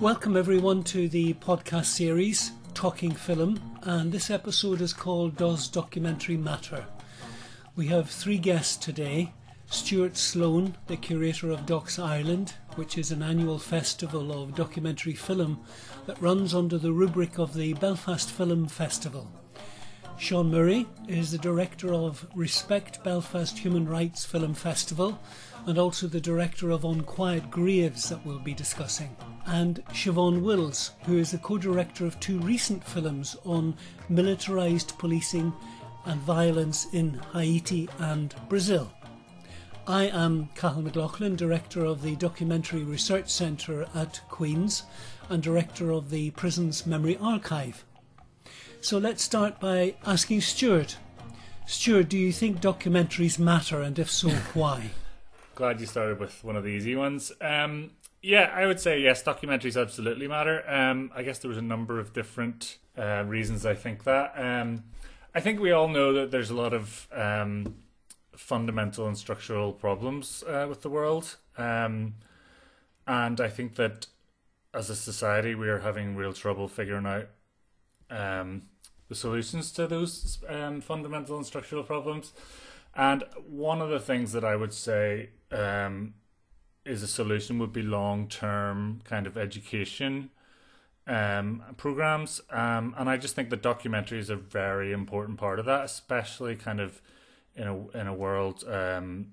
Welcome everyone to the podcast series Talking Film, and this episode is called Does Documentary Matter? We have three guests today Stuart Sloan, the curator of Docs Ireland, which is an annual festival of documentary film that runs under the rubric of the Belfast Film Festival. Sean Murray is the director of Respect Belfast Human Rights Film Festival and also the director of Unquiet Graves that we'll be discussing. And Siobhan Wills, who is the co director of two recent films on militarised policing and violence in Haiti and Brazil. I am Cathal McLaughlin, Director of the Documentary Research Centre at Queen's and Director of the Prisons Memory Archive. So let's start by asking Stuart. Stuart, do you think documentaries matter, and if so, why? Glad you started with one of the easy ones. Um, yeah, I would say yes, documentaries absolutely matter. Um, I guess there was a number of different uh, reasons I think that. Um, I think we all know that there's a lot of um, fundamental and structural problems uh, with the world. Um, and I think that as a society, we are having real trouble figuring out um, the solutions to those um, fundamental and structural problems. And one of the things that I would say um, is a solution would be long term kind of education um, programs. Um, and I just think the documentary is a very important part of that, especially kind of in a in a world, um,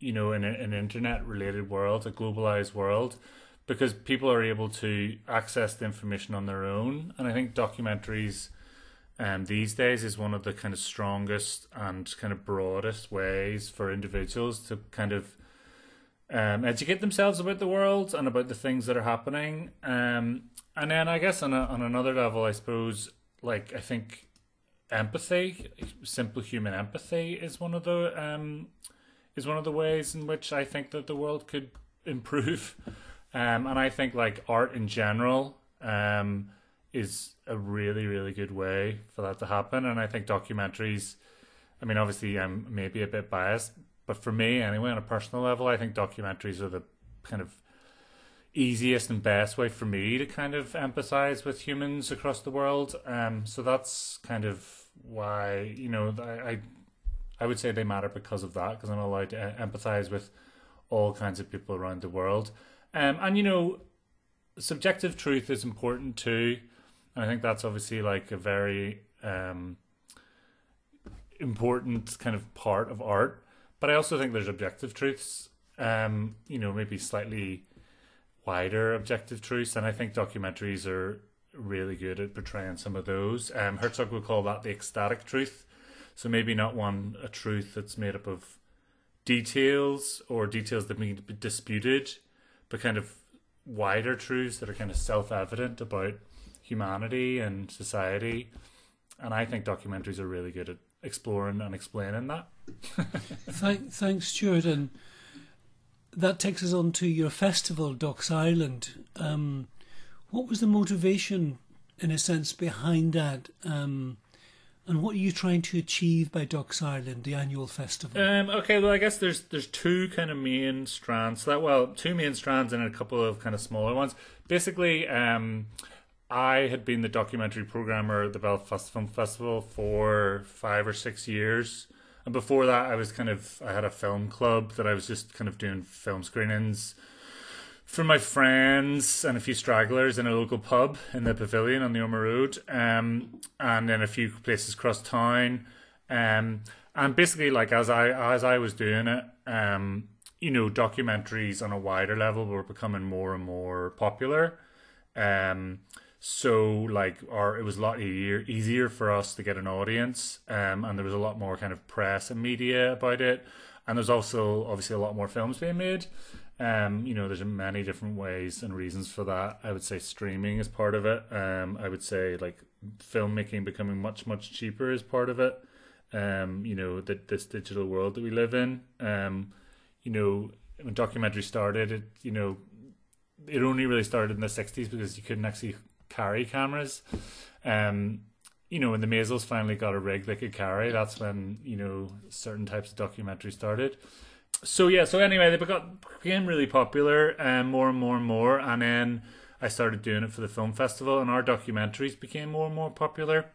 you know, in a, an internet related world, a globalized world, because people are able to access the information on their own. And I think documentaries um, these days is one of the kind of strongest and kind of broadest ways for individuals to kind of um, educate themselves about the world and about the things that are happening. Um, and then I guess on a, on another level, I suppose, like I think empathy, simple human empathy, is one of the um, is one of the ways in which I think that the world could improve. Um, and I think like art in general um, is a really really good way for that to happen. And I think documentaries. I mean, obviously, I'm maybe a bit biased, but for me, anyway, on a personal level, I think documentaries are the kind of easiest and best way for me to kind of empathize with humans across the world. Um, so that's kind of why you know I I, I would say they matter because of that because I'm allowed to empathize with all kinds of people around the world. Um, and you know, subjective truth is important too. And I think that's obviously like a very um, important kind of part of art. But I also think there's objective truths. Um, you know, maybe slightly wider objective truths, and I think documentaries are really good at portraying some of those. Um, Herzog would call that the ecstatic truth. So maybe not one a truth that's made up of details or details that need to be disputed, but kind of wider truths that are kind of self evident about humanity and society. And I think documentaries are really good at exploring and explaining that. Thank, thanks, Stuart. And that takes us on to your festival, Docs Ireland. Um, what was the motivation, in a sense, behind that? Um, and what are you trying to achieve by Docs Ireland, the annual festival? Um, okay, well, I guess there's there's two kind of main strands. That well, two main strands and a couple of kind of smaller ones. Basically, um, I had been the documentary programmer at the Belfast Film Festival for five or six years. And before that, I was kind of I had a film club that I was just kind of doing film screenings for my friends and a few stragglers in a local pub in the Pavilion on the Ormeau Road, um, and then a few places across town. Um, and basically, like as I as I was doing it, um, you know, documentaries on a wider level were becoming more and more popular. Um, so like our it was a lot easier easier for us to get an audience um and there was a lot more kind of press and media about it and there's also obviously a lot more films being made um you know there's many different ways and reasons for that i would say streaming is part of it um i would say like filmmaking becoming much much cheaper is part of it um you know that this digital world that we live in um you know when documentary started it you know it only really started in the 60s because you couldn't actually carry cameras. Um, you know, when the Maysles finally got a rig they could carry, that's when you know certain types of documentary started. So yeah, so anyway, they got became really popular, and um, more and more and more, and then I started doing it for the film festival, and our documentaries became more and more popular.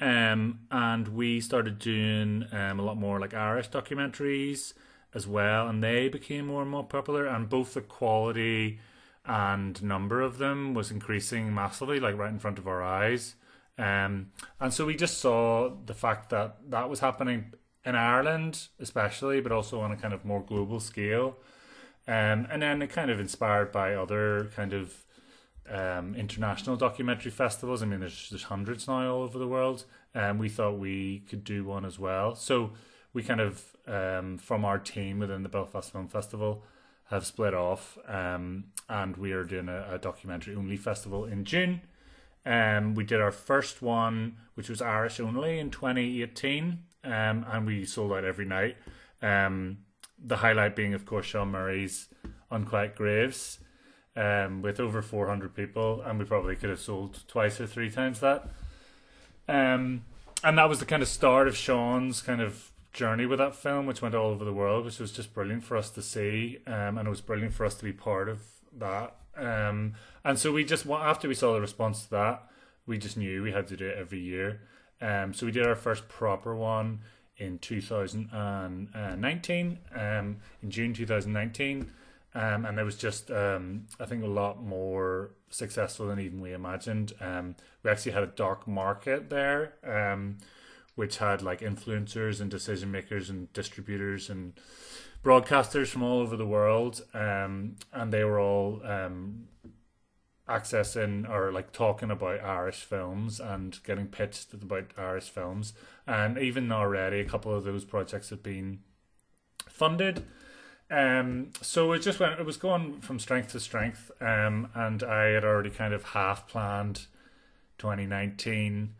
Um, and we started doing um, a lot more like Irish documentaries as well, and they became more and more popular. And both the quality and number of them was increasing massively, like right in front of our eyes. Um, and so we just saw the fact that that was happening in Ireland, especially, but also on a kind of more global scale. Um, and then kind of inspired by other kind of um, international documentary festivals. I mean, there's there's hundreds now all over the world, and we thought we could do one as well. So we kind of um, from our team within the Belfast Film Festival have split off, um, and we are doing a, a documentary only festival in June. Um, we did our first one, which was Irish only in 2018, um, and we sold out every night. Um, the highlight being, of course, Sean Murray's Unquiet Graves, um, with over 400 people, and we probably could have sold twice or three times that. Um, and that was the kind of start of Sean's kind of journey with that film, which went all over the world, which was just brilliant for us to see, um, and it was brilliant for us to be part of that. Um, and so we just after we saw the response to that, we just knew we had to do it every year. Um, so we did our first proper one in 2019, um, in June 2019. Um, and it was just, um, I think, a lot more successful than even we imagined. Um, we actually had a doc market there, um, which had like influencers and decision makers and distributors and broadcasters from all over the world, um, and they were all um, accessing or like talking about Irish films and getting pitched about Irish films. And even already, a couple of those projects have been funded. Um, so it just went. It was going from strength to strength, um, and I had already kind of half planned 2019,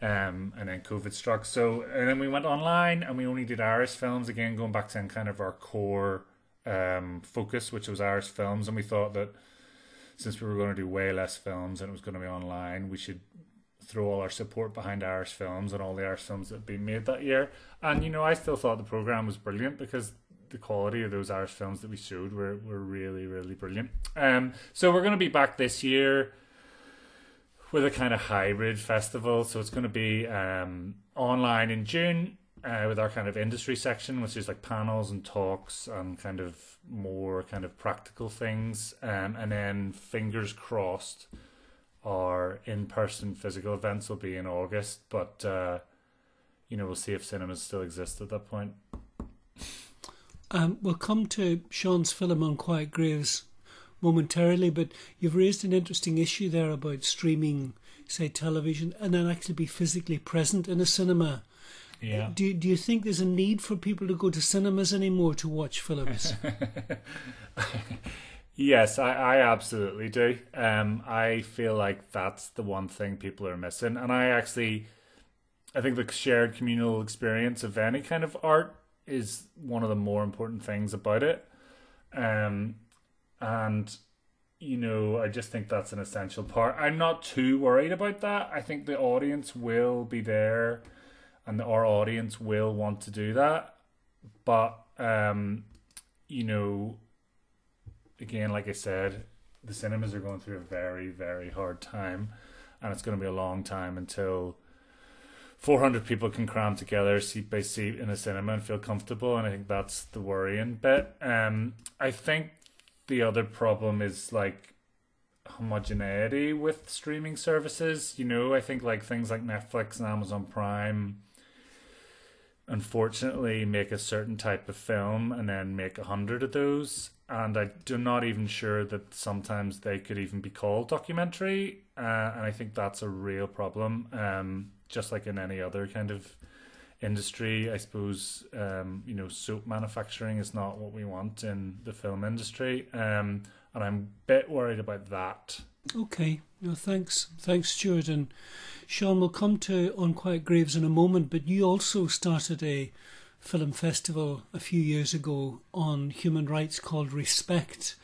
um, and then COVID struck. So and then we went online, and we only did Irish films again, going back to kind of our core um, focus, which was Irish films, and we thought that since we were going to do way less films and it was going to be online, we should throw all our support behind Irish films and all the Irish films that have been made that year. And you know, I still thought the program was brilliant because the quality of those Irish films that we showed were, were really, really brilliant. Um, so we're going to be back this year with a kind of hybrid festival. So it's going to be um, online in June uh, with our kind of industry section, which is like panels and talks and kind of more kind of practical things. Um, and then fingers crossed, our in-person physical events will be in August, but uh, you know we'll see if cinemas still exist at that point. Um, we'll come to Sean's film Unquiet Graves momentarily, but you've raised an interesting issue there about streaming, say, television, and then actually be physically present in a cinema. Yeah. Do do you think there's a need for people to go to cinemas anymore to watch films? yes, I, I absolutely do. Um, I feel like that's the one thing people are missing, and I actually, I think the shared communal experience of any kind of art is one of the more important things about it. Um, and you know, I just think that's an essential part. I'm not too worried about that. I think the audience will be there and our audience will want to do that. But um, you know, again, like I said, the cinemas are going through a very, very hard time, and it's going to be a long time until 400 people can cram together seat by seat in a cinema and feel comfortable. And I think that's the worrying bit. Um, I think the other problem is like homogeneity with streaming services. You know, I think like things like Netflix and Amazon Prime unfortunately make a certain type of film and then make a hundred of those. And I do not even sure that sometimes they could even be called documentary. Uh, and I think that's a real problem. Um, just like in any other kind of industry, I suppose, um, you know, soap manufacturing is not what we want in the film industry. Um, and I'm a bit worried about that. Okay, thanks, thanks, Stuart. And Sean, we'll come to Unquiet Graves in a moment, but you also started a film festival a few years ago on human rights called Respect.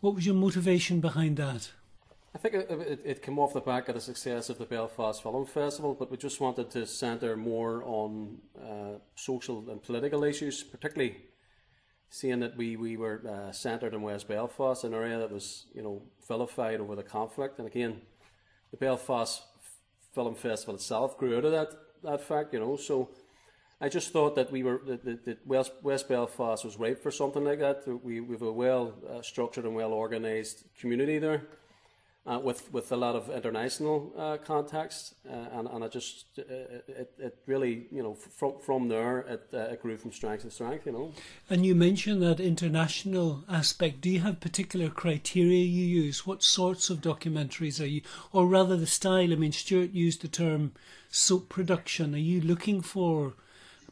What was your motivation behind that? I think it, it, it, came off the back of the success of the Belfast Film Festival, but we just wanted to centre more on uh, social and political issues, particularly seeing that we, we were uh, centred in West Belfast, an area that was, you know, vilified over the conflict. And again, the Belfast Film Festival itself grew out of that, that fact, you know. So I just thought that we were that, that, West, West Belfast was ripe for something like that. We, we have a well uh, structured and well organised community there uh, with with a lot of international uh, contacts, uh, and and I just uh, it, it really you know from from there it, uh, it grew from strength to strength, you know. And you mentioned that international aspect. Do you have particular criteria you use? What sorts of documentaries are you, or rather the style? I mean, Stuart used the term soap production. Are you looking for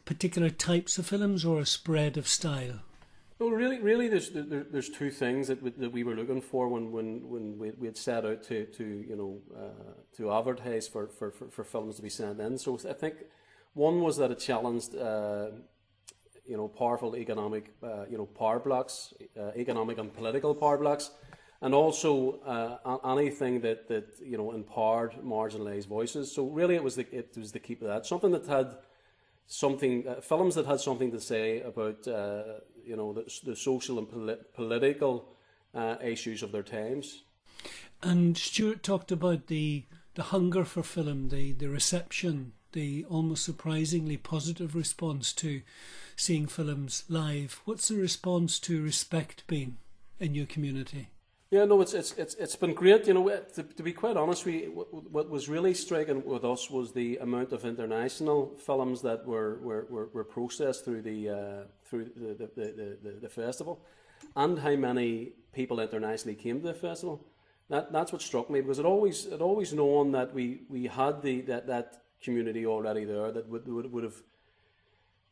particular types of films or a spread of style? Well, really, really, there's there, there's two things that we, that we were looking for when when when we, we had set out to to you know uh, to advertise for, for, for, for, films to be sent in. So I think one was that it challenged uh, you know powerful economic uh, you know power blocks, uh, economic and political power blocks, and also uh, anything that that you know empowered marginalised voices. So really, it was the it was the keep of that something that had something uh, films that had something to say about you know, the, the social and polit- political uh, issues of their times. And Stuart talked about the the hunger for film, the the reception, the almost surprisingly positive response to seeing films live. What's the response to Respect been in your community? Yeah, no, it's it's it's it's been great. You know, to, to be quite honest, we what was really striking with us was the amount of international films that were were, were, were processed through the uh, through the the, the, the, the festival, and how many people internationally came to the festival. That that's what struck me because it always it always known that we, we had the that, that community already there that would would, would have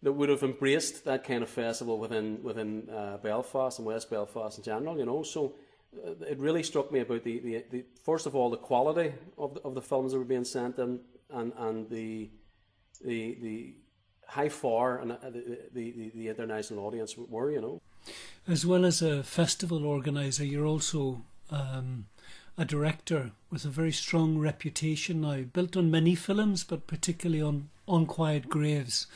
that would have embraced that kind of festival within within uh, Belfast and West Belfast in general. You know, so uh, it really struck me about the, the, the, first of all the quality of the, of the films that were being sent in and and the the the how far and uh, the, the, the international audience were you know. As well as a festival organizer you're also um, a director with a very strong reputation now built on many films but particularly on Unquiet Graves.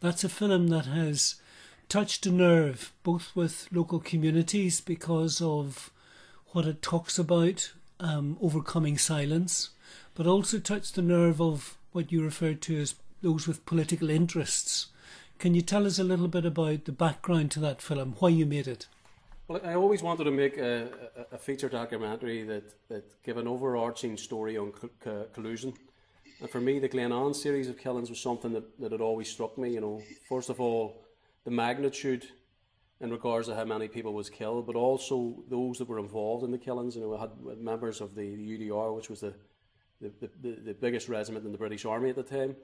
That's a film that has touched a nerve both with local communities because of what it talks about, um, overcoming silence, but also touched the nerve of what you referred to as those with political interests. Can you tell us a little bit about the background to that film, why you made it? Well, I always wanted to make a, a, feature documentary that, that give an overarching story on co- co- collusion. And for me, the Glenanne series of killings was something that, that had always struck me. You know, first of all, the magnitude in regards to how many people was killed, but also those that were involved in the killings. You know, we had members of the, UDR, which was the the, the, the biggest regiment in the British Army at the time.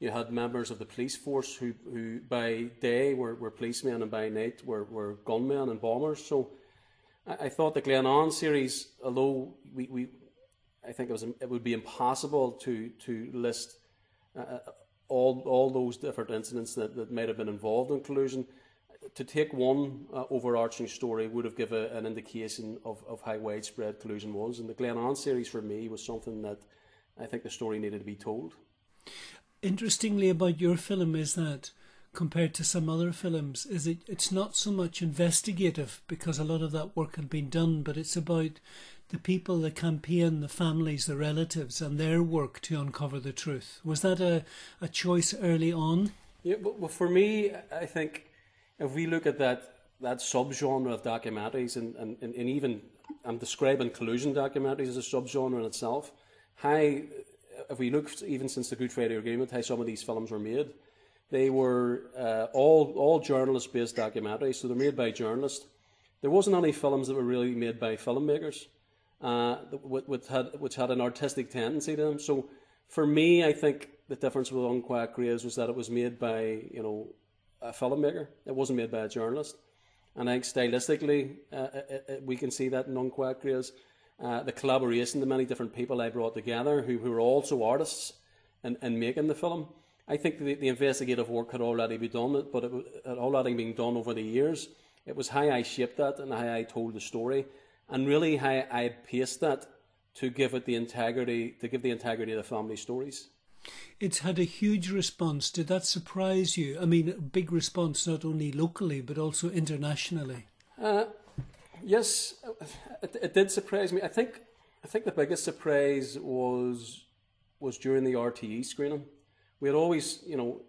You had members of the police force who, who by day were, were policemen and by night were, were gunmen and bombers. So I, I thought the Glenanne series, although we, we I think it was it would be impossible to to list uh, uh all all those different incidents that, that might have been involved in collusion to take one uh, overarching story would have given an indication of, of how widespread collusion was. And the Glenanne series for me was something that I think the story needed to be told. Interestingly, about your film is that compared to some other films, is it it's not so much investigative because a lot of that work had been done, but it's about the people, the campaign, the families, the relatives, and their work to uncover the truth. Was that a, a choice early on? Yeah, well, for me, I think if we look at that that subgenre of documentaries, and, and, and even I'm describing collusion documentaries as a subgenre in itself, how if we look even since the Good Friday Agreement, how some of these films were made, they were uh, all all journalist based documentaries, so they're made by journalists. There wasn't any films that were really made by filmmakers, uh, which had which had an artistic tendency to them. So for me, I think the difference with Unquiet Graves was that it was made by you know a filmmaker. It wasn't made by a journalist. And I think stylistically, uh, it, it, we can see that in Unquiet Graves. Uh, the collaboration, the many different people I brought together who, who were also artists in, in making the film. I think the, the investigative work had already been done, but it had already been done over the years. It was how I shaped that and how I told the story, and really how I paced that to give it the integrity, to give the integrity of the family stories. It's had a huge response. Did that surprise you? I mean, a big response not only locally but also internationally. Uh, yes, it, it, did surprise me. I think I think the biggest surprise was was during the RTE screening. We had always, you know,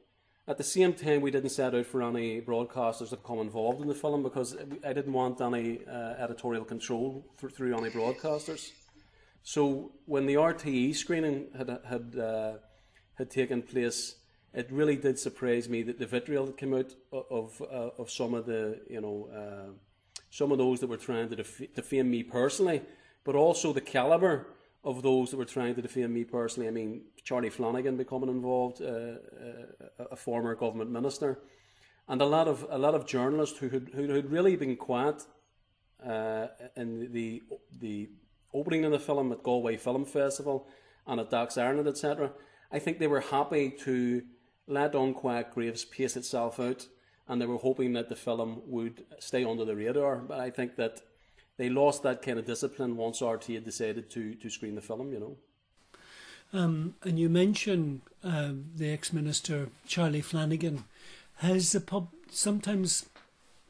at the same time, we didn't set out for any broadcasters to become involved in the film because I didn't want any uh, editorial control for, through any broadcasters. So when the RTE screening had had uh, had taken place, it really did surprise me that the vitriol that came out of uh, of some of the you know uh, some of those that were trying to def- defame me personally, but also the caliber of those that were trying to defame me personally. I mean, Charlie Flanagan becoming involved, uh, uh, a former government minister, and a lot of a lot of journalists who had, who had really been quiet uh, in the the opening of the film at Galway Film Festival and at Docs Ireland, etc. I think they were happy to let Unquiet Graves pace itself out, and they were hoping that the film would stay under the radar. But I think that they lost that kind of discipline once RTE had decided to to screen the film. You know. Um, and you mentioned um, the ex-minister Charlie Flanagan. Has the pub sometimes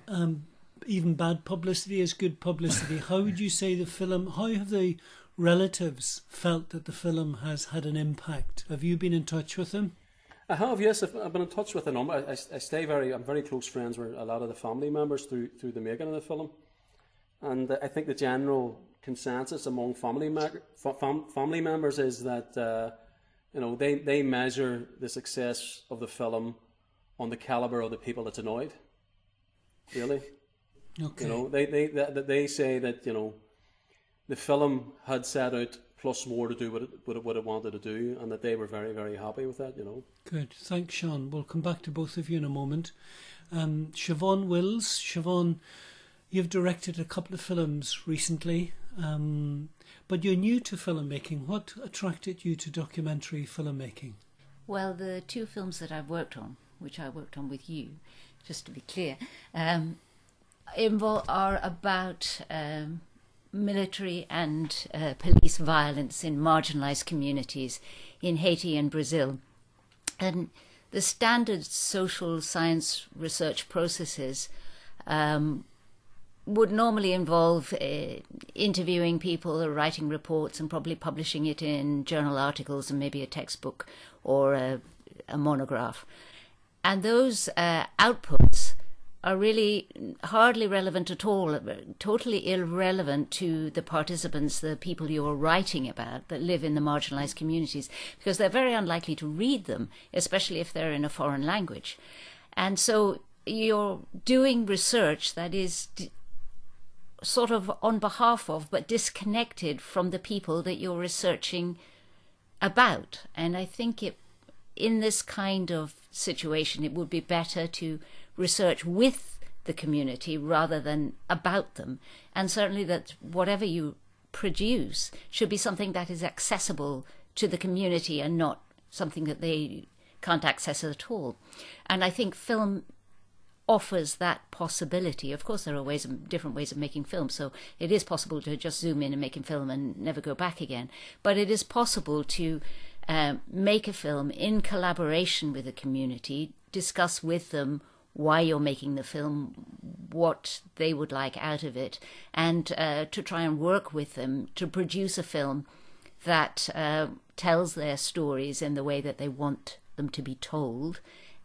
um, even bad publicity is good publicity? how would you say the film? How have the relatives felt that the film has had an impact? Have you been in touch with them? I have, yes. I've been in touch with a number. I, I stay very. I'm very close friends with a lot of the family members through through the making of the film, and I think the general consensus among family fam- family members is that uh, you know they, they measure the success of the film on the caliber of the people that's annoyed. Really, okay. You know they they they, they say that you know the film had set out plus more to do what it, what it, what it wanted to do, and that they were very very happy with that. You know. Good. Thanks, Sean. We'll come back to both of you in a moment. Um, Siobhan Wills, Siobhan, you've directed a couple of films recently. Um, but you're new to filmmaking. What attracted you to documentary filmmaking? Well, the two films that I've worked on, which I worked on with you, just to be clear, um, involve, are about um, military and uh, police violence in marginalized communities in Haiti and Brazil. And the standard social science research processes um, would normally involve uh, interviewing people or writing reports and probably publishing it in journal articles and maybe a textbook or a, a monograph. And those uh, outputs are really hardly relevant at all, uh, totally irrelevant to the participants, the people you're writing about that live in the marginalized communities, because they're very unlikely to read them, especially if they're in a foreign language. And so you're doing research that is sort of on behalf of, but disconnected from the people that you're researching about. And I think it, in this kind of situation, it would be better to research with the community rather than about them. And certainly that whatever you produce should be something that is accessible to the community and not something that they can't access at all. And I think film offers that possibility. Of course, there are ways, of, different ways of making film, so it is possible to just zoom in and make a film and never go back again. But it is possible to um, make a film in collaboration with the community, discuss with them why you're making the film, what they would like out of it, and uh, to try and work with them to produce a film that uh, tells their stories in the way that they want them to be told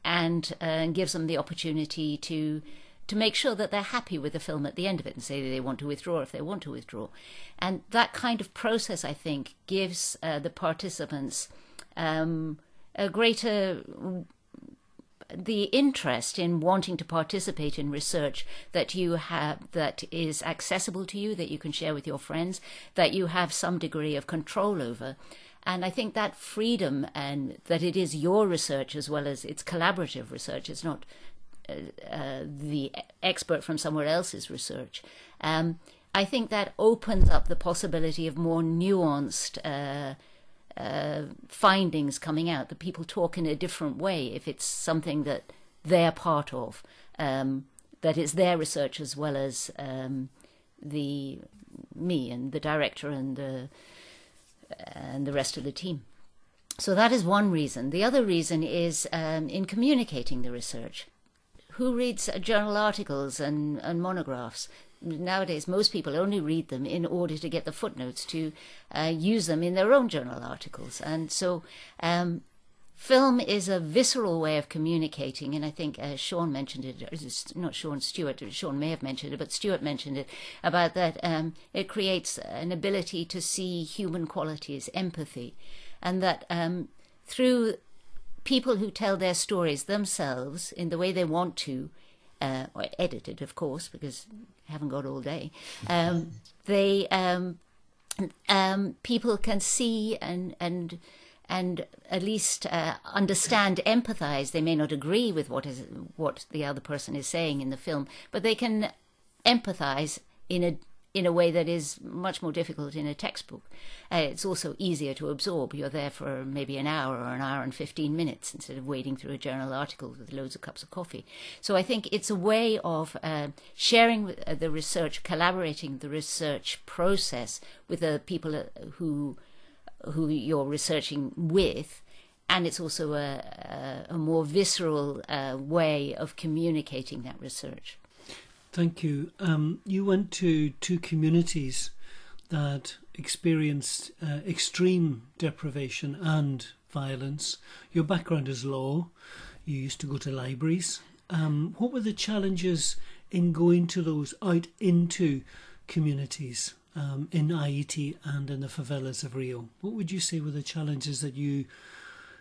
and uh, gives them the opportunity to to make sure that they're happy with the film at the end of it and say they want to withdraw if they want to withdraw. And that kind of process, I think, gives uh, the participants um, a greater the interest in wanting to participate in research that you have that is accessible to you that you can share with your friends that you have some degree of control over and I think that freedom and that it is your research as well as it's collaborative research, it's not uh, uh, the expert from somewhere else's research. Um, I think that opens up the possibility of more nuanced uh, uh, findings coming out, that people talk in a different way if it's something that they're part of, um, that it's their research as well as um, the me and the director and the and the rest of the team. so that is one reason. The other reason is um, in communicating the research. Who reads journal articles and, and monographs? Nowadays, most people only read them in order to get the footnotes to uh, use them in their own journal articles. And so, um, film is a visceral way of communicating, and I think uh, Sean mentioned it, not Sean Stuart, Sean may have mentioned it, but Stuart mentioned it about that um, it creates an ability to see human qualities, empathy, and that um, through people who tell their stories themselves in the way they want to, uh, or edited, of course, because haven't got all day, um, they um, um, people can see and and and at least uh, understand, empathize. They may not agree with what is what the other person is saying in the film, but they can empathize in a in a way that is much more difficult in a textbook. Uh, it's also easier to absorb. You're there for maybe an hour or an hour and 15 minutes instead of wading through a journal article with loads of cups of coffee. So I think it's a way of uh, sharing uh, the research, collaborating the research process with the people uh, who who you're researching with. And it's also a, a, a more visceral uh, way of communicating that research. Thank you. Um, you went to two communities that experienced uh, extreme deprivation and violence. Your background is law. You used to go to libraries. Um, what were the challenges in going to those out into communities um, in Haiti and in the favelas of Rio? What would you say were the challenges that you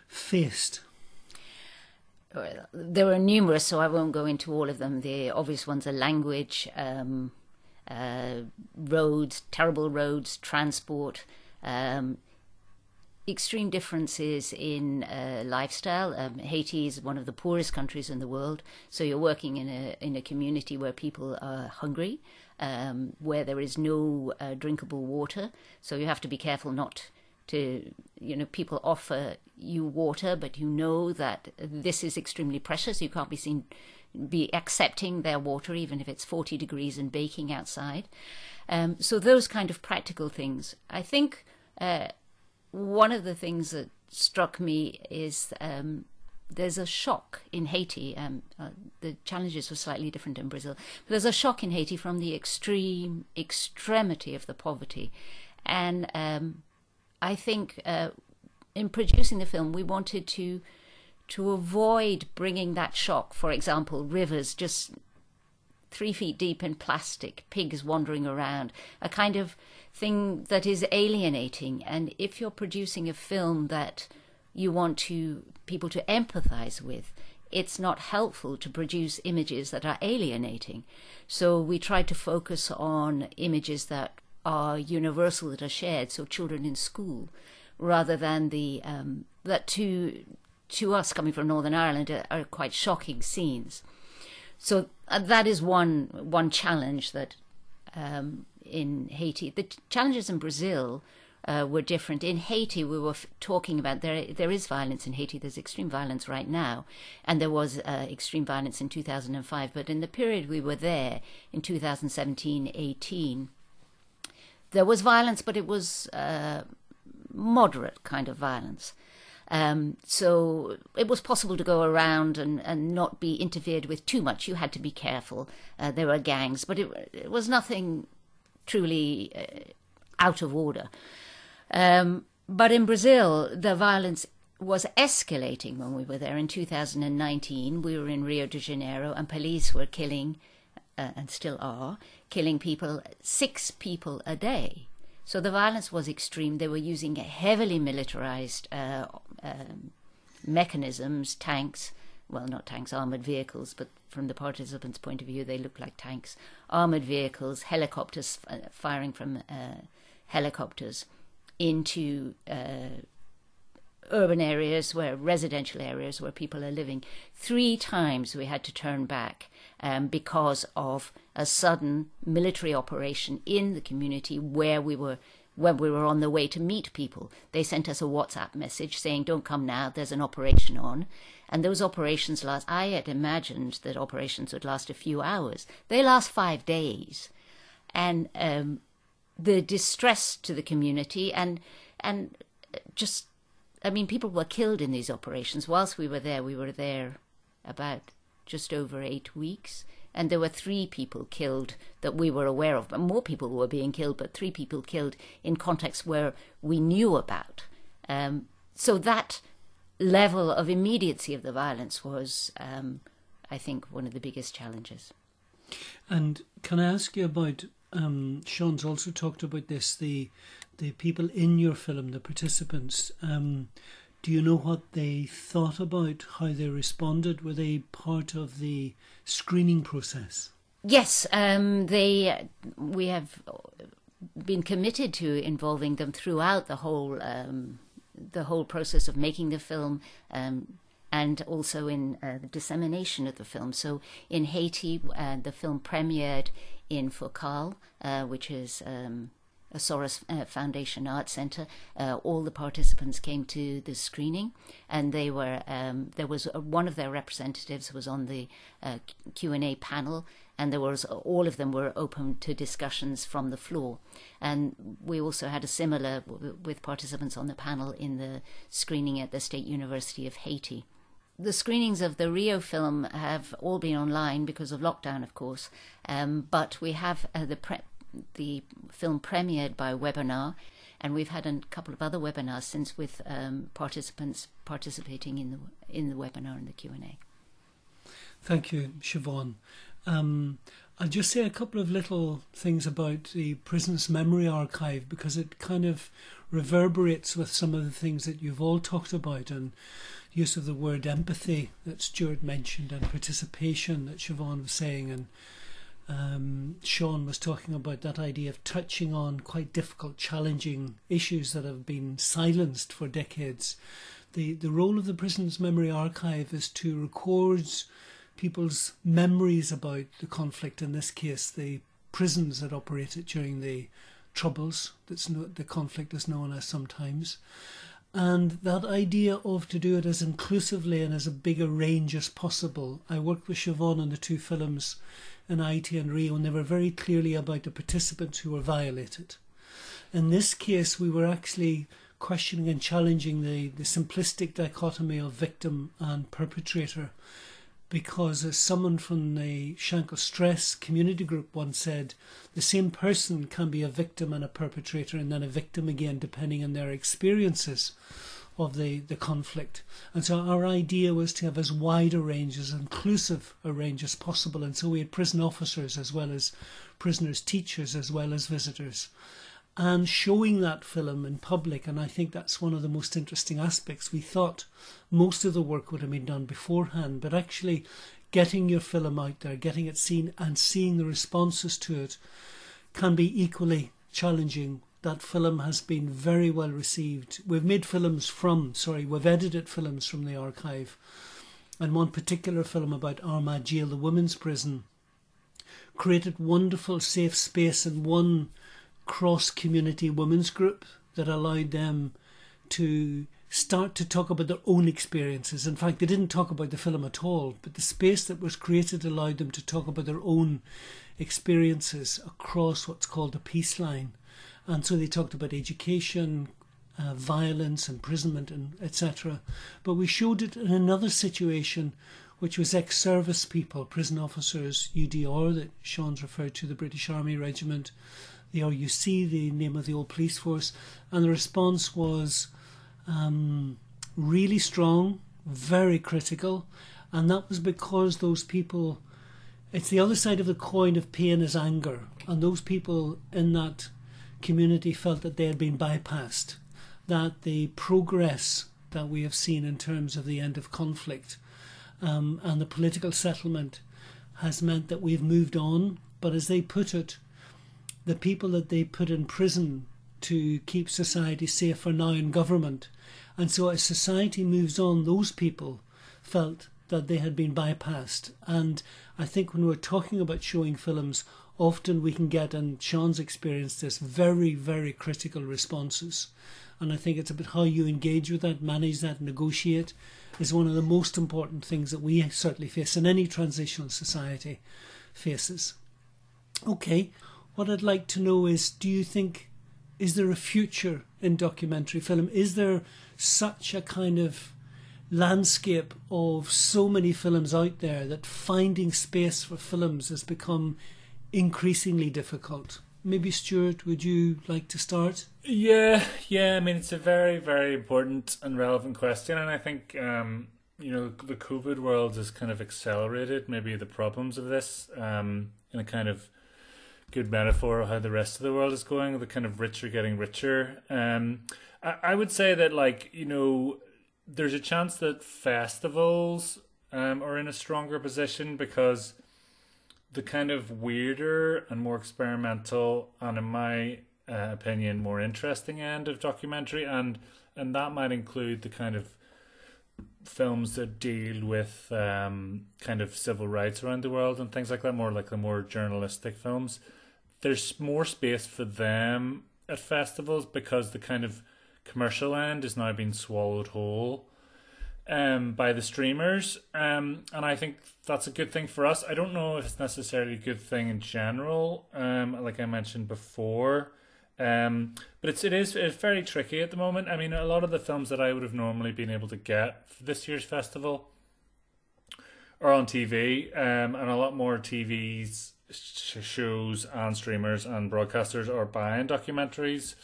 faced? There are numerous, so I won't go into all of them. The obvious ones are language, um, uh, roads, terrible roads, transport, um, extreme differences in uh, lifestyle. Um, Haiti is one of the poorest countries in the world, so you're working in a in a community where people are hungry, um, where there is no uh, drinkable water. So you have to be careful not to you know people offer you water but you know that this is extremely precious. You can't be seen be accepting their water even if it's 40 degrees and baking outside. Um, so those kind of practical things. I think uh, one of the things that struck me is um, there's a shock in Haiti. Um, uh, the challenges were slightly different in Brazil, but there's a shock in Haiti from the extreme extremity of the poverty, and um, I think uh, in producing the film, we wanted to to avoid bringing that shock. For example, rivers just three feet deep in plastic, pigs wandering around, a kind of thing that is alienating. And if you're producing a film that you want to people to empathize with, it's not helpful to produce images that are alienating. So we tried to focus on images that are universal that are shared. So children in school, rather than the um, that to to us coming from Northern Ireland are, are quite shocking scenes. So uh, that is one one challenge that um, in Haiti. The challenges in Brazil uh, were different. In Haiti, we were f- talking about there there is violence in Haiti. There's extreme violence right now, and there was uh, extreme violence in 2005. But in the period we were there in 2017, 18, there was violence, but it was uh, moderate kind of violence. Um, so it was possible to go around and, and not be interfered with too much. You had to be careful. Uh, there were gangs, but it, it was nothing truly uh, out of order. Um, but in Brazil, the violence was escalating when we were there in 2019. We were in Rio de Janeiro, and police were killing, uh, and still are, killing people, six people a day. So the violence was extreme. They were using heavily militarized uh, um, mechanisms, tanks, well, not tanks, armored vehicles, but from the participants' point of view, they look like tanks, armored vehicles, helicopters uh, firing from uh, helicopters into uh, urban areas where residential areas where people are living. Three times we had to turn back um, because of a sudden military operation in the community where we were when we were on the way to meet people. They sent us a WhatsApp message saying, "Don't come now. There's an operation on." And those operations last. I had imagined that operations would last a few hours. They last five days, and um, the distress to the community and and just I mean, people were killed in these operations. Whilst we were there, we were there about just over eight weeks. And there were three people killed that we were aware of, but more people were being killed, but three people killed in contexts where we knew about. Um, so that level of immediacy of the violence was, um, I think, one of the biggest challenges. And can I ask you about? Um, Sean's also talked about this. The the people in your film, the participants. Um, do you know what they thought about how they responded? Were they part of the screening process? Yes, um, they. We have been committed to involving them throughout the whole um, the whole process of making the film. Um, and also in uh, the dissemination of the film. So in Haiti, uh, the film premiered in FOKAL, uh, which is um, Soros uh, Foundation Art Center. Uh, all the participants came to the screening, and they were um, there was a, one of their representatives was on the uh, Q and A panel, and there was all of them were open to discussions from the floor. And we also had a similar w- with participants on the panel in the screening at the State University of Haiti the screenings of the Rio film have all been online because of lockdown, of course. Um, but we have uh, the pre- the film premiered by webinar, and we've had a couple of other webinars since with um, participants participating in the in the webinar and the Q and A. Thank you, Siobhan. Um, I'll just say a couple of little things about the Prisons Memory Archive because it kind of reverberates with some of the things that you've all talked about and use of the word empathy that Stuart mentioned and participation that Siobhan was saying and um, Sean was talking about that idea of touching on quite difficult, challenging issues that have been silenced for decades. The the role of the Prisons Memory Archive is to record people's memories about the conflict. In this case, the prisons that operated during the troubles. That's no, the conflict is known as sometimes. And that idea of to do it as inclusively and as a big a range as possible. I worked with Siobhan on the two films in Haiti and Rio, and they were very clearly about the participants who were violated. In this case, we were actually questioning and challenging the, the simplistic dichotomy of victim and perpetrator. Because, as someone from the Shankill Stress community group once said, the same person can be a victim and a perpetrator, and then a victim again, depending on their experiences of the, the conflict. And so our idea was to have as wide a range, as inclusive a range as possible. And so we had prison officers as well as prisoners, teachers as well as visitors. And showing that film in public, and I think that's one of the most interesting aspects. We thought most of the work would have been done beforehand, but actually getting your film out there, getting it seen, and seeing the responses to it can be equally challenging that film has been very well received. We've made films from, sorry, we've edited films from the archive. And one particular film about Armagh Jail, the women's prison, created wonderful safe space in one cross community women's group that allowed them to start to talk about their own experiences. In fact, they didn't talk about the film at all, but the space that was created allowed them to talk about their own experiences across what's called a peace line. And so they talked about education, uh, violence, imprisonment, and etc. But we showed it in another situation, which was ex-service people, prison officers, UDR that Sean's referred to, the British Army Regiment, the RUC, the name of the old police force, and the response was um, really strong, very critical, and that was because those people. It's the other side of the coin of pain is anger, and those people in that community felt that they had been bypassed, that the progress that we have seen in terms of the end of conflict um, and the political settlement has meant that we've moved on. But as they put it, the people that they put in prison to keep society safe are now in government. And so as society moves on, those people felt that they had been bypassed. And I think when we're talking about showing films, often we can get, and Sean's experienced this, very, very critical responses. And I think it's about how you engage with that, manage that, negotiate, is one of the most important things that we certainly face in any transitional society faces. Okay, what I'd like to know is do you think is there a future in documentary film? Is there such a kind of landscape of so many films out there that finding space for films has become increasingly difficult? Maybe Stuart, would you like to start? Yeah, yeah. I mean, it's a very, very important and relevant question, and I think um, you know the COVID world has kind of accelerated maybe the problems of this um, in a kind of good metaphor of how the rest of the world is going. The kind of rich are getting richer. Um, I, I would say that like you know, there's a chance that festivals um, are in a stronger position because the kind of weirder and more experimental and in my uh, opinion more interesting end of documentary and and that might include the kind of films that deal with um, kind of civil rights around the world and things like that more like the more journalistic films. There's more space for them at festivals because the kind of commercial end is now being swallowed whole um, by the streamers, um, and I think that's a good thing for us. I don't know if it's necessarily a good thing in general, um, like I mentioned before, um, but it's it is it's very tricky at the moment. I mean, a lot of the films that I would have normally been able to get for this year's festival are on TV, um, and a lot more TVs shows and streamers and broadcasters are buying documentaries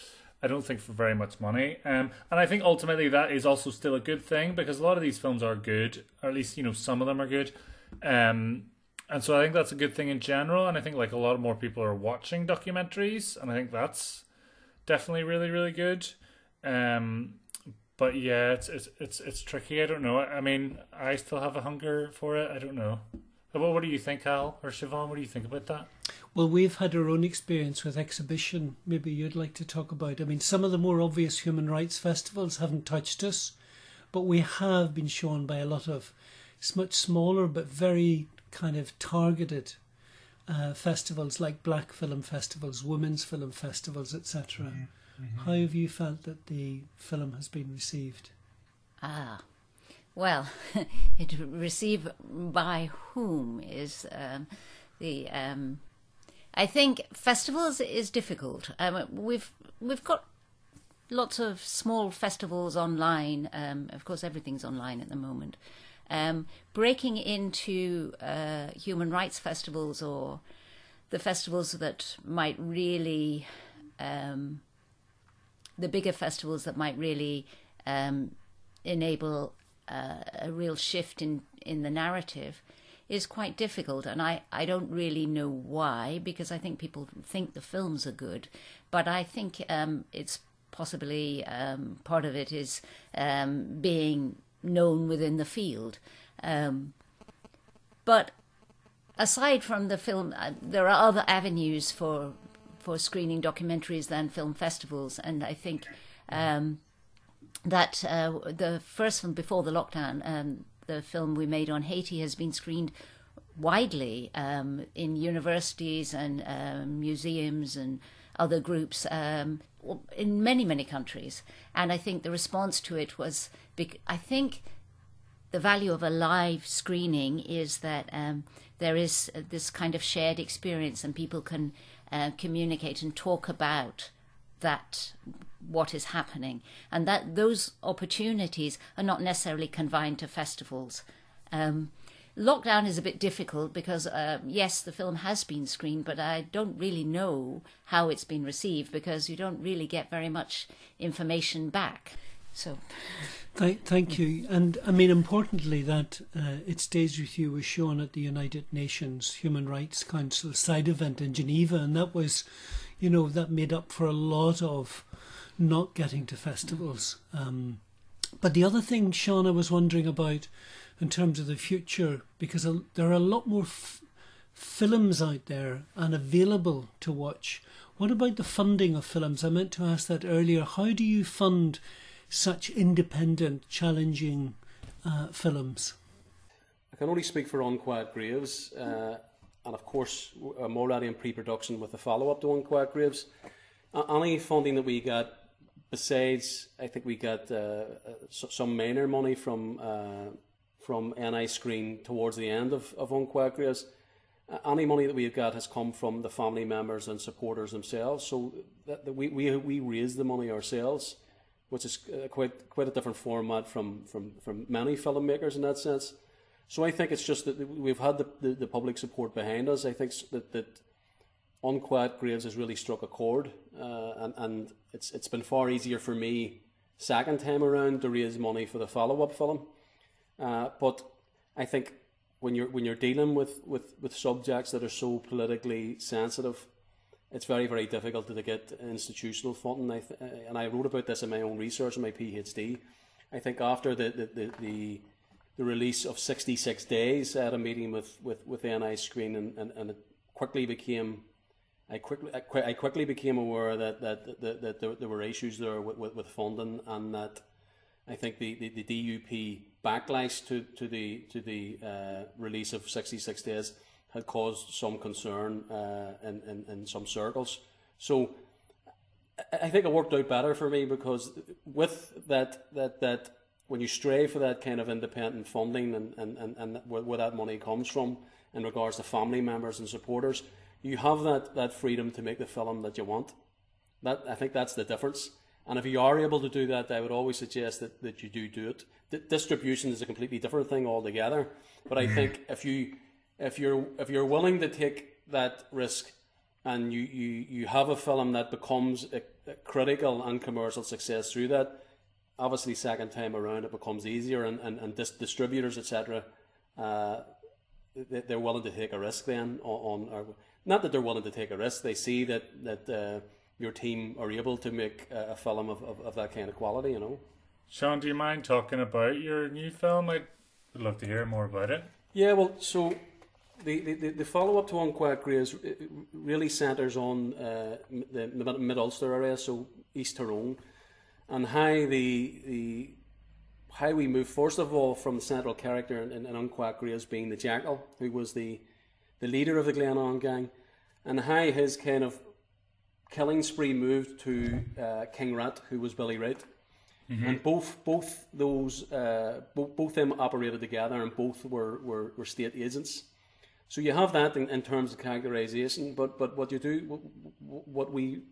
I don't think for very much money. Um, and I think ultimately that is also still a good thing because a lot of these films are good, or at least you know some of them are good. Um, and so I think that's a good thing in general. And I think like a lot more people are watching documentaries, and I think that's definitely really really good. Um, but yeah, it's it's it's it's tricky. I don't know. I mean, I still have a hunger for it. I don't know. What, what do you think, Al or Siobhan? What do you think about that? Well, we've had our own experience with exhibition. Maybe you'd like to talk about. I mean, some of the more obvious human rights festivals haven't touched us, but we have been shown by a lot of much smaller but very kind of targeted uh, festivals like black film festivals, women's film festivals, etc. Mm-hmm. Mm-hmm. How have you felt that the film has been received? Ah, well, it received by whom is um, the um, I think festivals is difficult. Um, we've we've got lots of small festivals online. Um, of course, everything's online at the moment. Um, breaking into uh, human rights festivals or the festivals that might really, um, the bigger festivals that might really um, enable uh, a real shift in in the narrative is quite difficult. And I, I don't really know why, because I think people think the films are good. But I think um, it's possibly um, part of it is um, being known within the field. Um, but aside from the film, uh, there are other avenues for for screening documentaries than film festivals, and I think um, that uh, the first one before the lockdown, um, the film we made on Haiti has been screened widely um, in universities and um, museums and other groups um, in many, many countries. And I think the response to it was, I think the value of a live screening is that um, there is this kind of shared experience and people can uh, communicate and talk about that what is happening, and that those opportunities are not necessarily confined to festivals. Um, lockdown is a bit difficult because uh, yes, the film has been screened, but I don't really know how it's been received because you don't really get very much information back. So, thank, thank you. And I mean, importantly, that uh, It Stays With You was shown at the United Nations Human Rights Council side event in Geneva, and that was, you know, that made up for a lot of not getting to festivals. Um, but the other thing, Sean, I was wondering about in terms of the future, because there are a lot more f- films out there and available to watch. What about the funding of films? I meant to ask that earlier. How do you fund such independent, challenging uh, films? I can only speak for Unquiet Graves, uh, and of course, I'm already in pre production with the follow up to Unquiet Graves. Uh, any funding that we got Besides, I think we got uh, uh some minor money from uh, from NI Screen towards the end of, of Unquiet Graves. any money that we've got has come from the family members and supporters themselves. So that, that we, we we raise the money ourselves, which is uh, quite quite a different format from, from, from many filmmakers in that sense. So I think it's just that we've had the, the, the public support behind us. I think that that Unquiet Graves has really struck a chord, uh, and and it's it's been far easier for me second time around to raise money for the follow up film. Uh, but I think when you're when you're dealing with, with, with subjects that are so politically sensitive, it's very very difficult to get institutional funding. I th- uh, and I wrote about this in my own research in my PhD. I think after the the, the, the, the release of 66 Days, at a meeting with, with, with NI Screen and, and, and it quickly became I quickly I, quickly became aware that that, that, that there, there, were issues there with, with, with funding and that I think the, the, the DUP backlash to, to the to the uh, release of 66 Days had caused some concern uh, in, in, in some circles. So I think it worked out better for me because with that that that when you stray for that kind of independent funding and, and, and, and where, where that money comes from in regards to family members and supporters, you have that, that freedom to make the film that you want. That I think that's the difference. And if you are able to do that, I would always suggest that, that you do do it. D- distribution is a completely different thing altogether. But I think if you if you're if you're willing to take that risk and you, you, you have a film that becomes a, a critical and commercial success through that, obviously second time around it becomes easier and, and, and dis- distributors etc. Uh, they, are willing to take a risk then on, on or, not that they're willing to take a risk. They see that that. Uh, your team are able to make a, a film of, of, of, that kind of quality, you know. Sean, do you mind talking about your new film? I'd love to hear more about it. Yeah, well, so the, the, the follow up to Unquiet Graves really centres on uh, the, the Mid Ulster area, so East Tyrone, and how the the how we move first of all from the central character in, in, in Unquiet Graves being the Jackal, who was the the leader of the Glenanne gang, and how his kind of killing spree moved to uh, King Rat, who was Billy Wright. Mm-hmm. And both both those uh, both, both them operated together, and both were, were, were state agents. So you have that in, in, terms of characterization, but but what you do, what we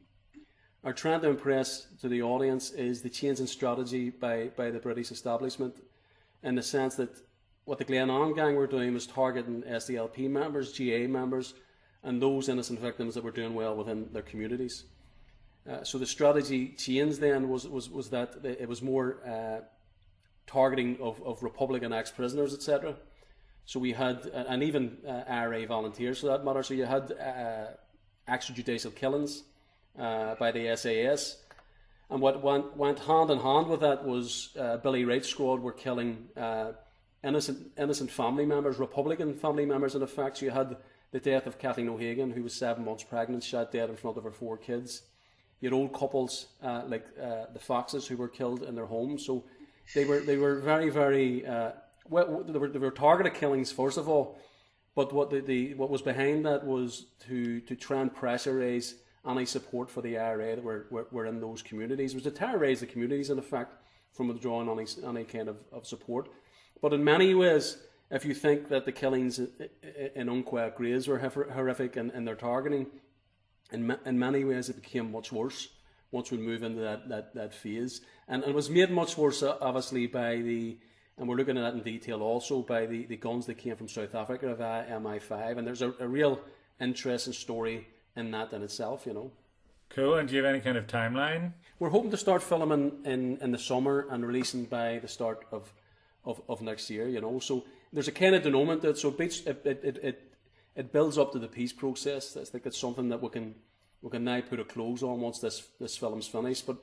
are trying to impress to the audience is the change in strategy by, by the British establishment, in the sense that what the Glenanne gang were doing was targeting SDLP members, GAA members, and those innocent victims that were doing well within their communities. Uh, so the strategy change then was, was, was that it was more uh, targeting of, of Republican ex-prisoners, etc. So we had, uh, and even uh, IRA volunteers for that matter, so you had uh, extrajudicial killings uh, by the SAS. And what went, went hand in hand with that was Billy Wright's squad were killing innocent, innocent family members, Republican family members in effect. So you had the death of Kathleen O'Hagan, who was seven months pregnant, shot dead in front of her four kids. You had old couples uh, like uh, the Foxes who were killed in their homes. So they were they were very very uh, well, they were, they were targeted killings first of all. But what the, the what was behind that was to to try and pressurize any support for the IRA that were, were, were in those communities. It was to terrorise the communities in effect from withdrawing any, any kind of, of support. But in many ways, if you think that the killings in Unquiet Graves were horrific in, in their targeting, in, in many ways it became much worse once we move into that, that, that phase. And, and it was made much worse, obviously, by the, and we're looking at that in detail also, by the, the guns that came from South Africa via MI5. And there's a, a real interesting story in that in itself, you know. Cool. And do you have any kind of timeline? We're hoping to start filming in, in the summer and releasing by the start of, of, of next year, you know. So there's a kind of denouement that so it, it, it, it, it builds up to the peace process. I think it's something that we can we can now put a close on once this this film's finished. But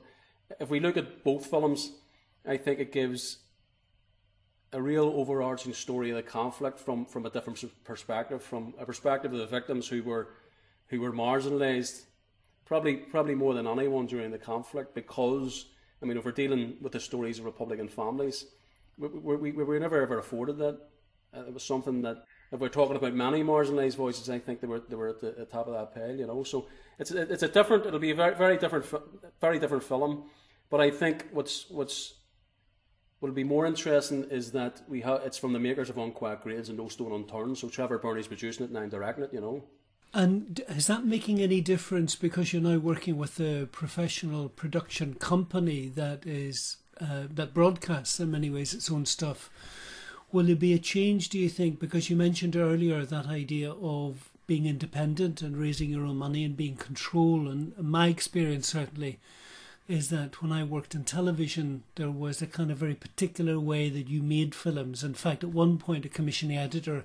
if we look at both films, I think it gives a real overarching story of the conflict from, from a different perspective, from a perspective of the victims who were who were marginalised, probably probably more than anyone during the conflict, because I mean, if we're dealing with the stories of Republican families, we, we, we, we were never ever afforded that. Uh, it was something that, if we're talking about many marginalised voices, I think they were they were at the, the, top of that pile. You know, so it's it's a different. It'll be a very very different very different film. But I think what's what's What'll be more interesting is that we have it's from the makers of Unquiet Graves and No Stone Unturned. So Trevor Birney's producing it and I'm directing it. You know. And is that making any difference because you're now working with a professional production company that is uh, that broadcasts in many ways its own stuff? Will there be a change, do you think? Because you mentioned earlier that idea of being independent and raising your own money and being control. And my experience certainly is that when I worked in television, there was a kind of very particular way that you made films. In fact, at one point, a commissioning editor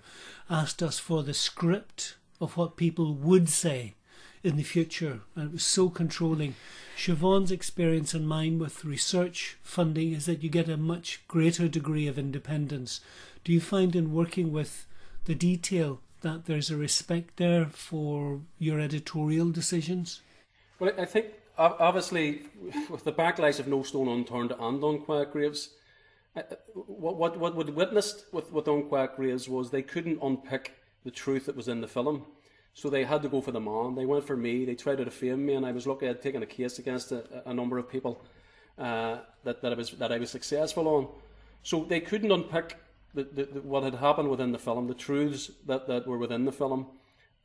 asked us for the script of what people would say in the future, and it was so controlling. Siobhan's experience and mine with research funding is that you get a much greater degree of independence. Do you find in working with the detail that there's a respect there for your editorial decisions? Well, I think obviously, with the backlash of No Stone Unturned and on Unquiet Graves, uh, uh, what what what we witnessed with with Unquiet Graves was they couldn't unpick the truth that was in the film, so they had to go for the man. They went for me. They tried to defame me, and I was lucky I'd taken a case against a, a number of people uh, that that I was that I was successful on. So they couldn't unpick the, the, the, what had happened within the film, the truths that, that were within the film,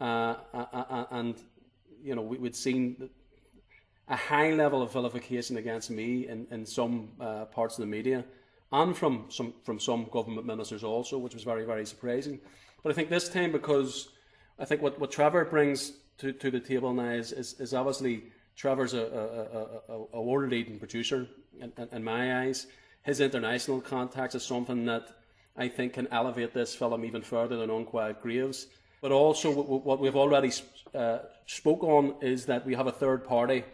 uh, uh, uh and you know we, would seen a high level of vilification against me in, in some uh, parts of the media and from some from some government ministers also, which was very very surprising. But I think this time because I think what, what Trevor brings to, to the table now is, is, is obviously Trevor's a, a, a, a world leading producer in, in, in my eyes. His international contacts is something that I think can elevate this film even further than Unquiet Graves. But also, what we've already uh, spoke on is that we have a third party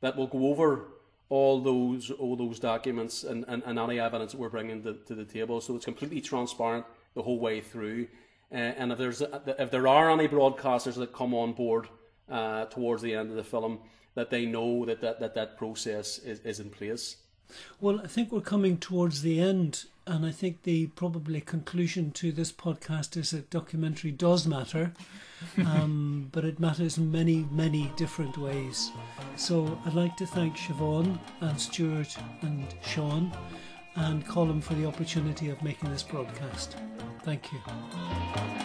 that will go over all those all those documents and, and, and any evidence that we're bringing to, to the table. So it's completely transparent the whole way through. Uh, and if there's if there are any broadcasters that come on board uh, towards the end of the film, that they know that that, that, that process is, is in place. Well, I think we're coming towards the end, and I think the probably conclusion to this podcast is that documentary does matter, um, but it matters in many, many different ways. So I'd like to thank Siobhan and Stuart and Sean and Colin for the opportunity of making this broadcast. Thank you.